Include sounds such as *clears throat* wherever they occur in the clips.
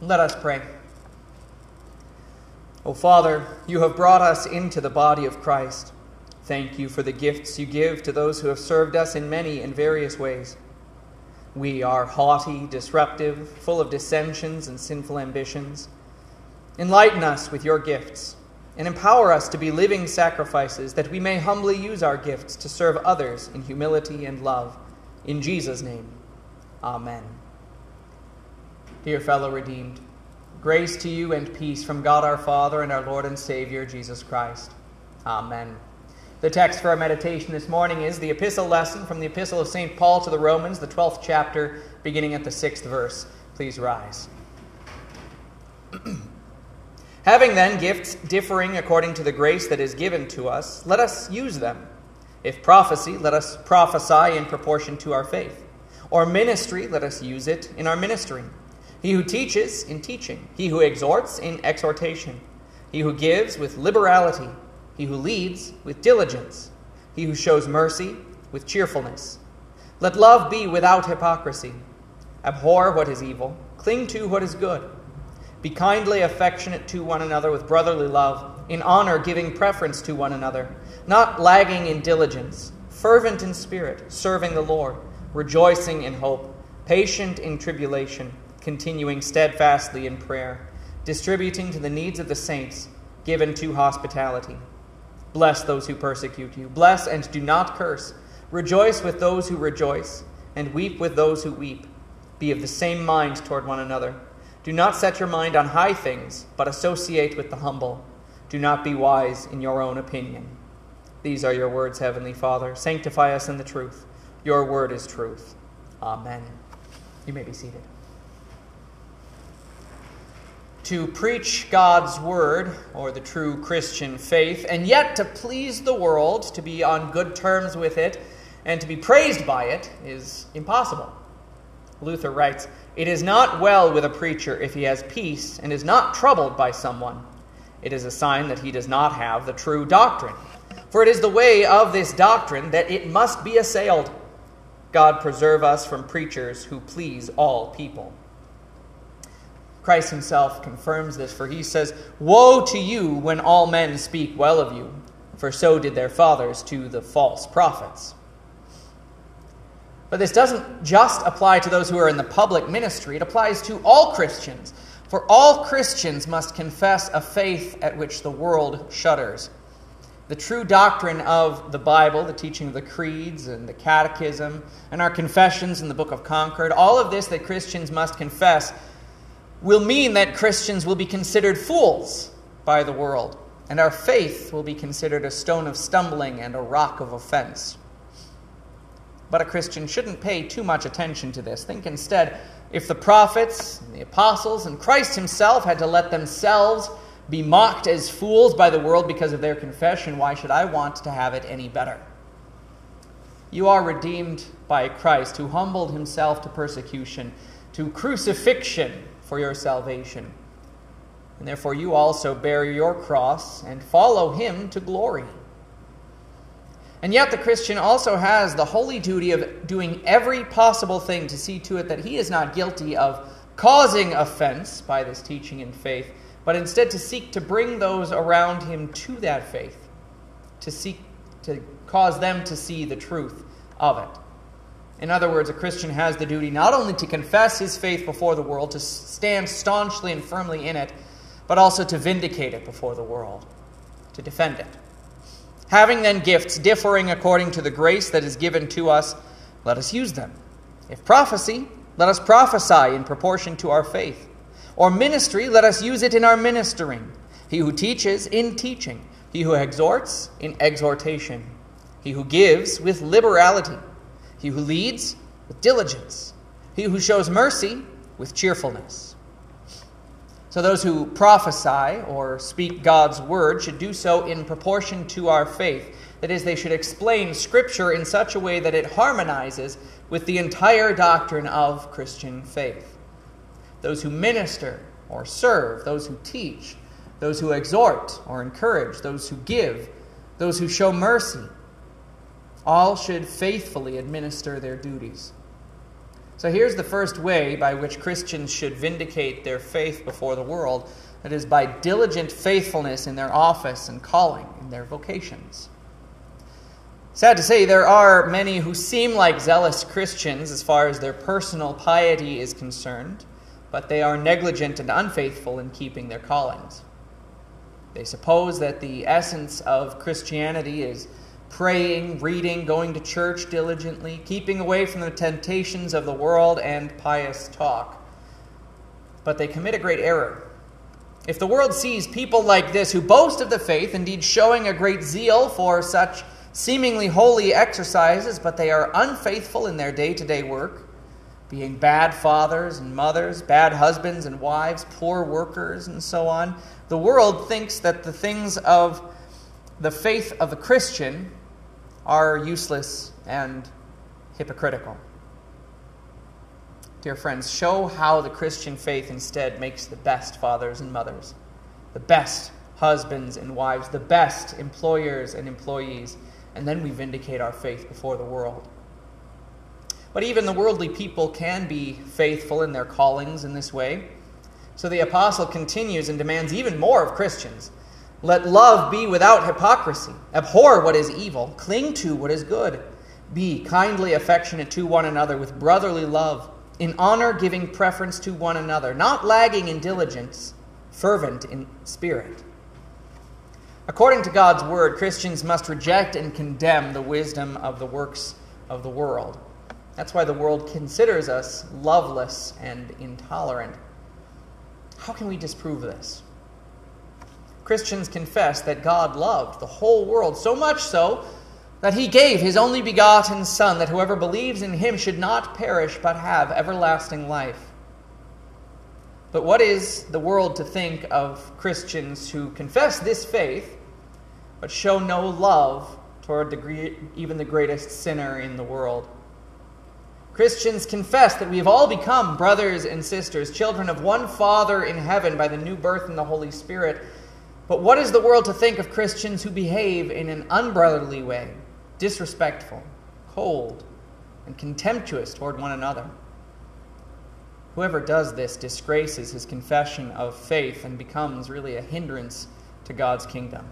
Let us pray. O Father, you have brought us into the body of Christ. Thank you for the gifts you give to those who have served us in many and various ways. We are haughty, disruptive, full of dissensions and sinful ambitions. Enlighten us with your gifts and empower us to be living sacrifices that we may humbly use our gifts to serve others in humility and love. In Jesus' name, amen. Dear fellow redeemed, grace to you and peace from God our Father and our Lord and Savior, Jesus Christ. Amen. The text for our meditation this morning is the epistle lesson from the epistle of St. Paul to the Romans, the 12th chapter, beginning at the 6th verse. Please rise. *clears throat* Having then gifts differing according to the grace that is given to us, let us use them. If prophecy, let us prophesy in proportion to our faith. Or ministry, let us use it in our ministering. He who teaches, in teaching. He who exhorts, in exhortation. He who gives, with liberality. He who leads, with diligence. He who shows mercy, with cheerfulness. Let love be without hypocrisy. Abhor what is evil, cling to what is good. Be kindly affectionate to one another with brotherly love, in honor giving preference to one another, not lagging in diligence, fervent in spirit, serving the Lord, rejoicing in hope, patient in tribulation, continuing steadfastly in prayer, distributing to the needs of the saints, given to hospitality. Bless those who persecute you. Bless and do not curse. Rejoice with those who rejoice, and weep with those who weep. Be of the same mind toward one another. Do not set your mind on high things, but associate with the humble. Do not be wise in your own opinion. These are your words, Heavenly Father. Sanctify us in the truth. Your word is truth. Amen. You may be seated. To preach God's word, or the true Christian faith, and yet to please the world, to be on good terms with it, and to be praised by it, is impossible. Luther writes, It is not well with a preacher if he has peace and is not troubled by someone. It is a sign that he does not have the true doctrine. For it is the way of this doctrine that it must be assailed. God preserve us from preachers who please all people. Christ himself confirms this, for he says, Woe to you when all men speak well of you, for so did their fathers to the false prophets. But this doesn't just apply to those who are in the public ministry, it applies to all Christians. For all Christians must confess a faith at which the world shudders. The true doctrine of the Bible, the teaching of the creeds and the catechism, and our confessions in the Book of Concord, all of this that Christians must confess will mean that Christians will be considered fools by the world, and our faith will be considered a stone of stumbling and a rock of offense. But a Christian shouldn't pay too much attention to this. Think instead if the prophets, and the apostles, and Christ himself had to let themselves be mocked as fools by the world because of their confession, why should I want to have it any better? You are redeemed by Christ, who humbled himself to persecution, to crucifixion for your salvation. And therefore, you also bear your cross and follow him to glory. And yet, the Christian also has the holy duty of doing every possible thing to see to it that he is not guilty of causing offense by this teaching and faith, but instead to seek to bring those around him to that faith, to seek to cause them to see the truth of it. In other words, a Christian has the duty not only to confess his faith before the world, to stand staunchly and firmly in it, but also to vindicate it before the world, to defend it. Having then gifts differing according to the grace that is given to us, let us use them. If prophecy, let us prophesy in proportion to our faith. Or ministry, let us use it in our ministering. He who teaches, in teaching. He who exhorts, in exhortation. He who gives, with liberality. He who leads, with diligence. He who shows mercy, with cheerfulness. So, those who prophesy or speak God's word should do so in proportion to our faith. That is, they should explain Scripture in such a way that it harmonizes with the entire doctrine of Christian faith. Those who minister or serve, those who teach, those who exhort or encourage, those who give, those who show mercy, all should faithfully administer their duties. So here's the first way by which Christians should vindicate their faith before the world that is, by diligent faithfulness in their office and calling, in their vocations. Sad to say, there are many who seem like zealous Christians as far as their personal piety is concerned, but they are negligent and unfaithful in keeping their callings. They suppose that the essence of Christianity is praying, reading, going to church diligently, keeping away from the temptations of the world, and pious talk. But they commit a great error. If the world sees people like this who boast of the faith, indeed showing a great zeal for such seemingly holy exercises, but they are unfaithful in their day to day work, being bad fathers and mothers, bad husbands and wives, poor workers, and so on, the world thinks that the things of the faith of a Christian are useless and hypocritical. Dear friends, show how the Christian faith instead makes the best fathers and mothers, the best husbands and wives, the best employers and employees, and then we vindicate our faith before the world. But even the worldly people can be faithful in their callings in this way. So the apostle continues and demands even more of Christians. Let love be without hypocrisy. Abhor what is evil. Cling to what is good. Be kindly affectionate to one another with brotherly love, in honor giving preference to one another, not lagging in diligence, fervent in spirit. According to God's word, Christians must reject and condemn the wisdom of the works of the world. That's why the world considers us loveless and intolerant. How can we disprove this? Christians confess that God loved the whole world, so much so that he gave his only begotten Son, that whoever believes in him should not perish but have everlasting life. But what is the world to think of Christians who confess this faith but show no love toward the, even the greatest sinner in the world? Christians confess that we have all become brothers and sisters, children of one Father in heaven by the new birth in the Holy Spirit. But what is the world to think of Christians who behave in an unbrotherly way, disrespectful, cold, and contemptuous toward one another? Whoever does this disgraces his confession of faith and becomes really a hindrance to God's kingdom.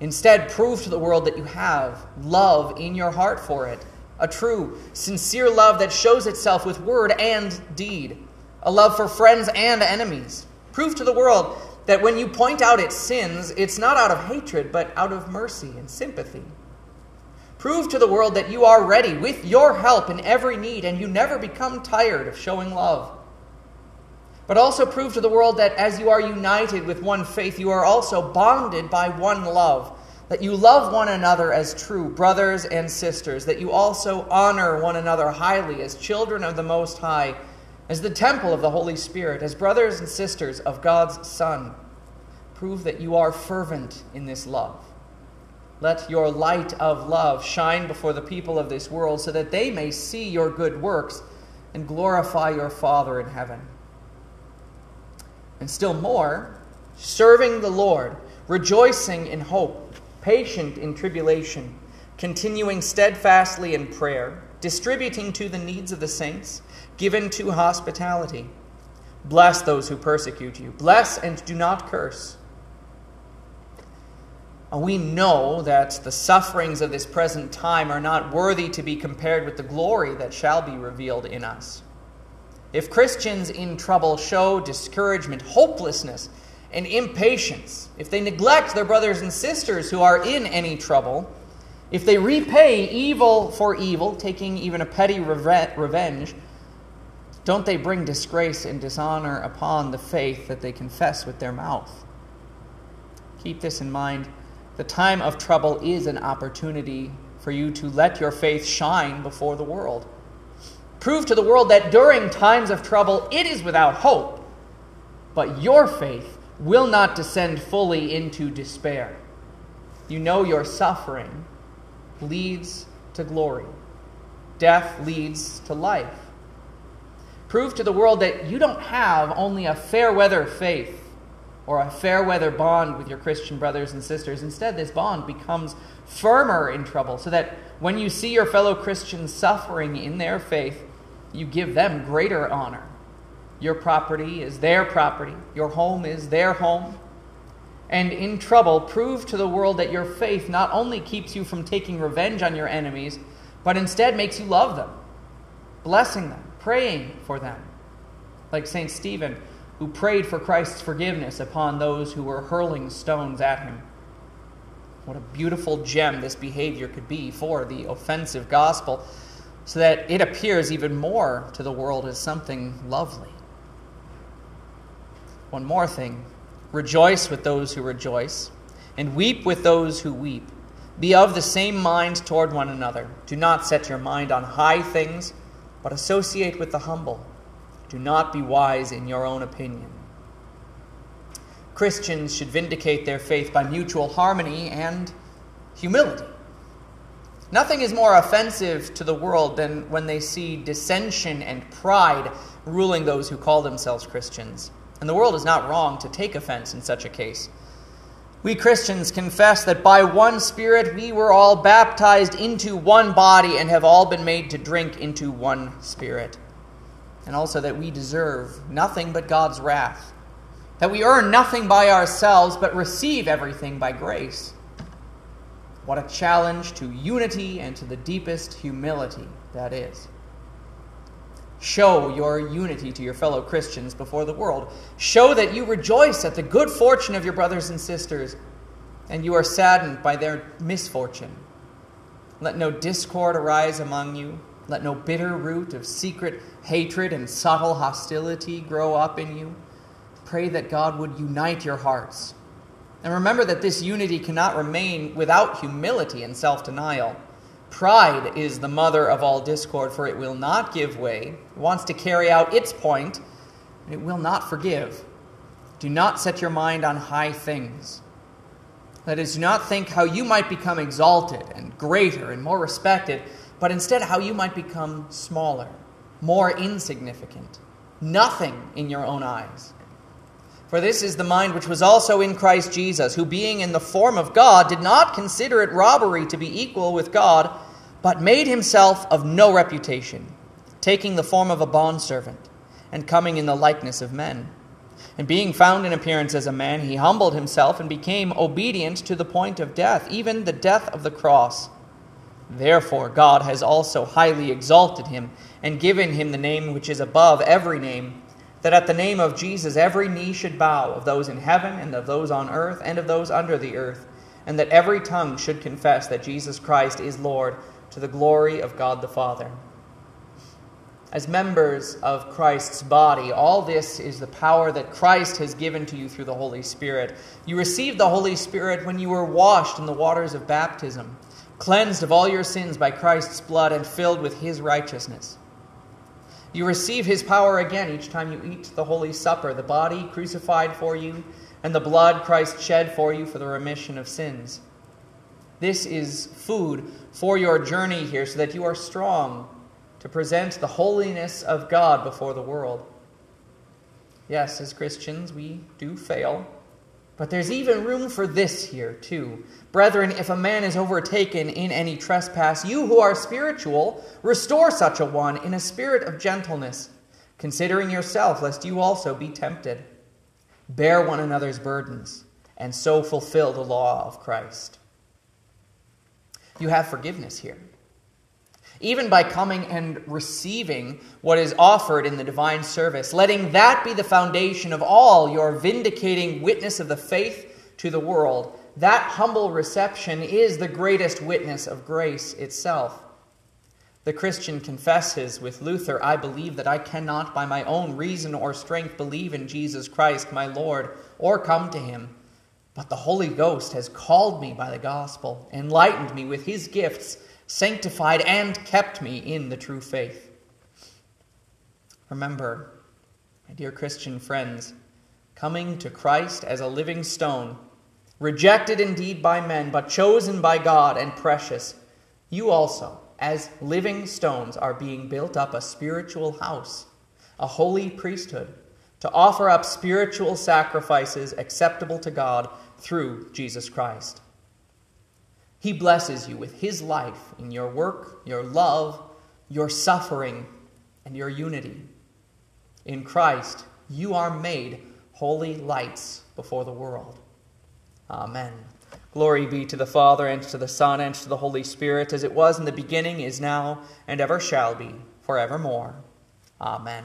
Instead, prove to the world that you have love in your heart for it a true, sincere love that shows itself with word and deed, a love for friends and enemies. Prove to the world that when you point out its sins, it's not out of hatred, but out of mercy and sympathy. Prove to the world that you are ready with your help in every need and you never become tired of showing love. But also prove to the world that as you are united with one faith, you are also bonded by one love that you love one another as true brothers and sisters, that you also honor one another highly as children of the Most High, as the temple of the Holy Spirit, as brothers and sisters of God's Son. Prove that you are fervent in this love. Let your light of love shine before the people of this world so that they may see your good works and glorify your Father in heaven. And still more, serving the Lord, rejoicing in hope patient in tribulation, continuing steadfastly in prayer, distributing to the needs of the saints, given to hospitality. Bless those who persecute you. Bless and do not curse. We know that the sufferings of this present time are not worthy to be compared with the glory that shall be revealed in us. If Christians in trouble show discouragement, hopelessness, and impatience, if they neglect their brothers and sisters who are in any trouble, if they repay evil for evil, taking even a petty revenge, don't they bring disgrace and dishonor upon the faith that they confess with their mouth? Keep this in mind. The time of trouble is an opportunity for you to let your faith shine before the world. Prove to the world that during times of trouble it is without hope, but your faith will not descend fully into despair. You know your suffering leads to glory, death leads to life. Prove to the world that you don't have only a fair weather faith or a fair weather bond with your Christian brothers and sisters. Instead, this bond becomes firmer in trouble, so that when you see your fellow Christians suffering in their faith, you give them greater honor. Your property is their property, your home is their home. And in trouble, prove to the world that your faith not only keeps you from taking revenge on your enemies, but instead makes you love them, blessing them, praying for them. Like St. Stephen, who prayed for Christ's forgiveness upon those who were hurling stones at him. What a beautiful gem this behavior could be for the offensive gospel, so that it appears even more to the world as something lovely. One more thing rejoice with those who rejoice, and weep with those who weep. Be of the same mind toward one another. Do not set your mind on high things, but associate with the humble. Do not be wise in your own opinion. Christians should vindicate their faith by mutual harmony and humility. Nothing is more offensive to the world than when they see dissension and pride ruling those who call themselves Christians. And the world is not wrong to take offense in such a case. We Christians confess that by one Spirit we were all baptized into one body and have all been made to drink into one Spirit. And also that we deserve nothing but God's wrath that we earn nothing by ourselves, but receive everything by grace. What a challenge to unity and to the deepest humility that is. Show your unity to your fellow Christians before the world. Show that you rejoice at the good fortune of your brothers and sisters, and you are saddened by their misfortune. Let no discord arise among you. Let no bitter root of secret hatred and subtle hostility grow up in you pray that God would unite your hearts. And remember that this unity cannot remain without humility and self denial. Pride is the mother of all discord, for it will not give way, wants to carry out its point, and it will not forgive. Do not set your mind on high things. That is, do not think how you might become exalted and greater and more respected, but instead how you might become smaller, more insignificant, nothing in your own eyes. For this is the mind which was also in Christ Jesus, who being in the form of God did not consider it robbery to be equal with God, but made himself of no reputation, taking the form of a bondservant, and coming in the likeness of men. And being found in appearance as a man, he humbled himself and became obedient to the point of death, even the death of the cross. Therefore, God has also highly exalted him and given him the name which is above every name that at the name of Jesus every knee should bow, of those in heaven and of those on earth and of those under the earth, and that every tongue should confess that Jesus Christ is Lord, to the glory of God the Father. As members of Christ's body, all this is the power that Christ has given to you through the Holy Spirit. You received the Holy Spirit when you were washed in the waters of baptism, cleansed of all your sins by Christ's blood, and filled with his righteousness. You receive his power again each time you eat the Holy Supper, the body crucified for you, and the blood Christ shed for you for the remission of sins. This is food for your journey here so that you are strong to present the holiness of God before the world. Yes, as Christians, we do fail. But there's even room for this here, too. Brethren, if a man is overtaken in any trespass, you who are spiritual, restore such a one in a spirit of gentleness, considering yourself, lest you also be tempted. Bear one another's burdens, and so fulfill the law of Christ. You have forgiveness here even by coming and receiving what is offered in the divine service, letting that be the foundation of all your vindicating witness of the faith to the world. That humble reception is the greatest witness of grace itself. The Christian confesses with Luther, I believe that I cannot by my own reason or strength believe in Jesus Christ, my Lord, or come to him. But the Holy Ghost has called me by the gospel, enlightened me with his gifts sanctified, and kept me in the true faith. Remember, my dear Christian friends, coming to Christ as a living stone, rejected indeed by men, but chosen by God and precious, you also, as living stones, are being built up a spiritual house, a holy priesthood, to offer up spiritual sacrifices acceptable to God through Jesus Christ. He blesses you with His life in your work, your love, your suffering, and your unity. In Christ, you are made holy lights before the world. Amen. Glory be to the Father, and to the Son, and to the Holy Spirit, as it was in the beginning, is now, and ever shall be, forevermore. Amen.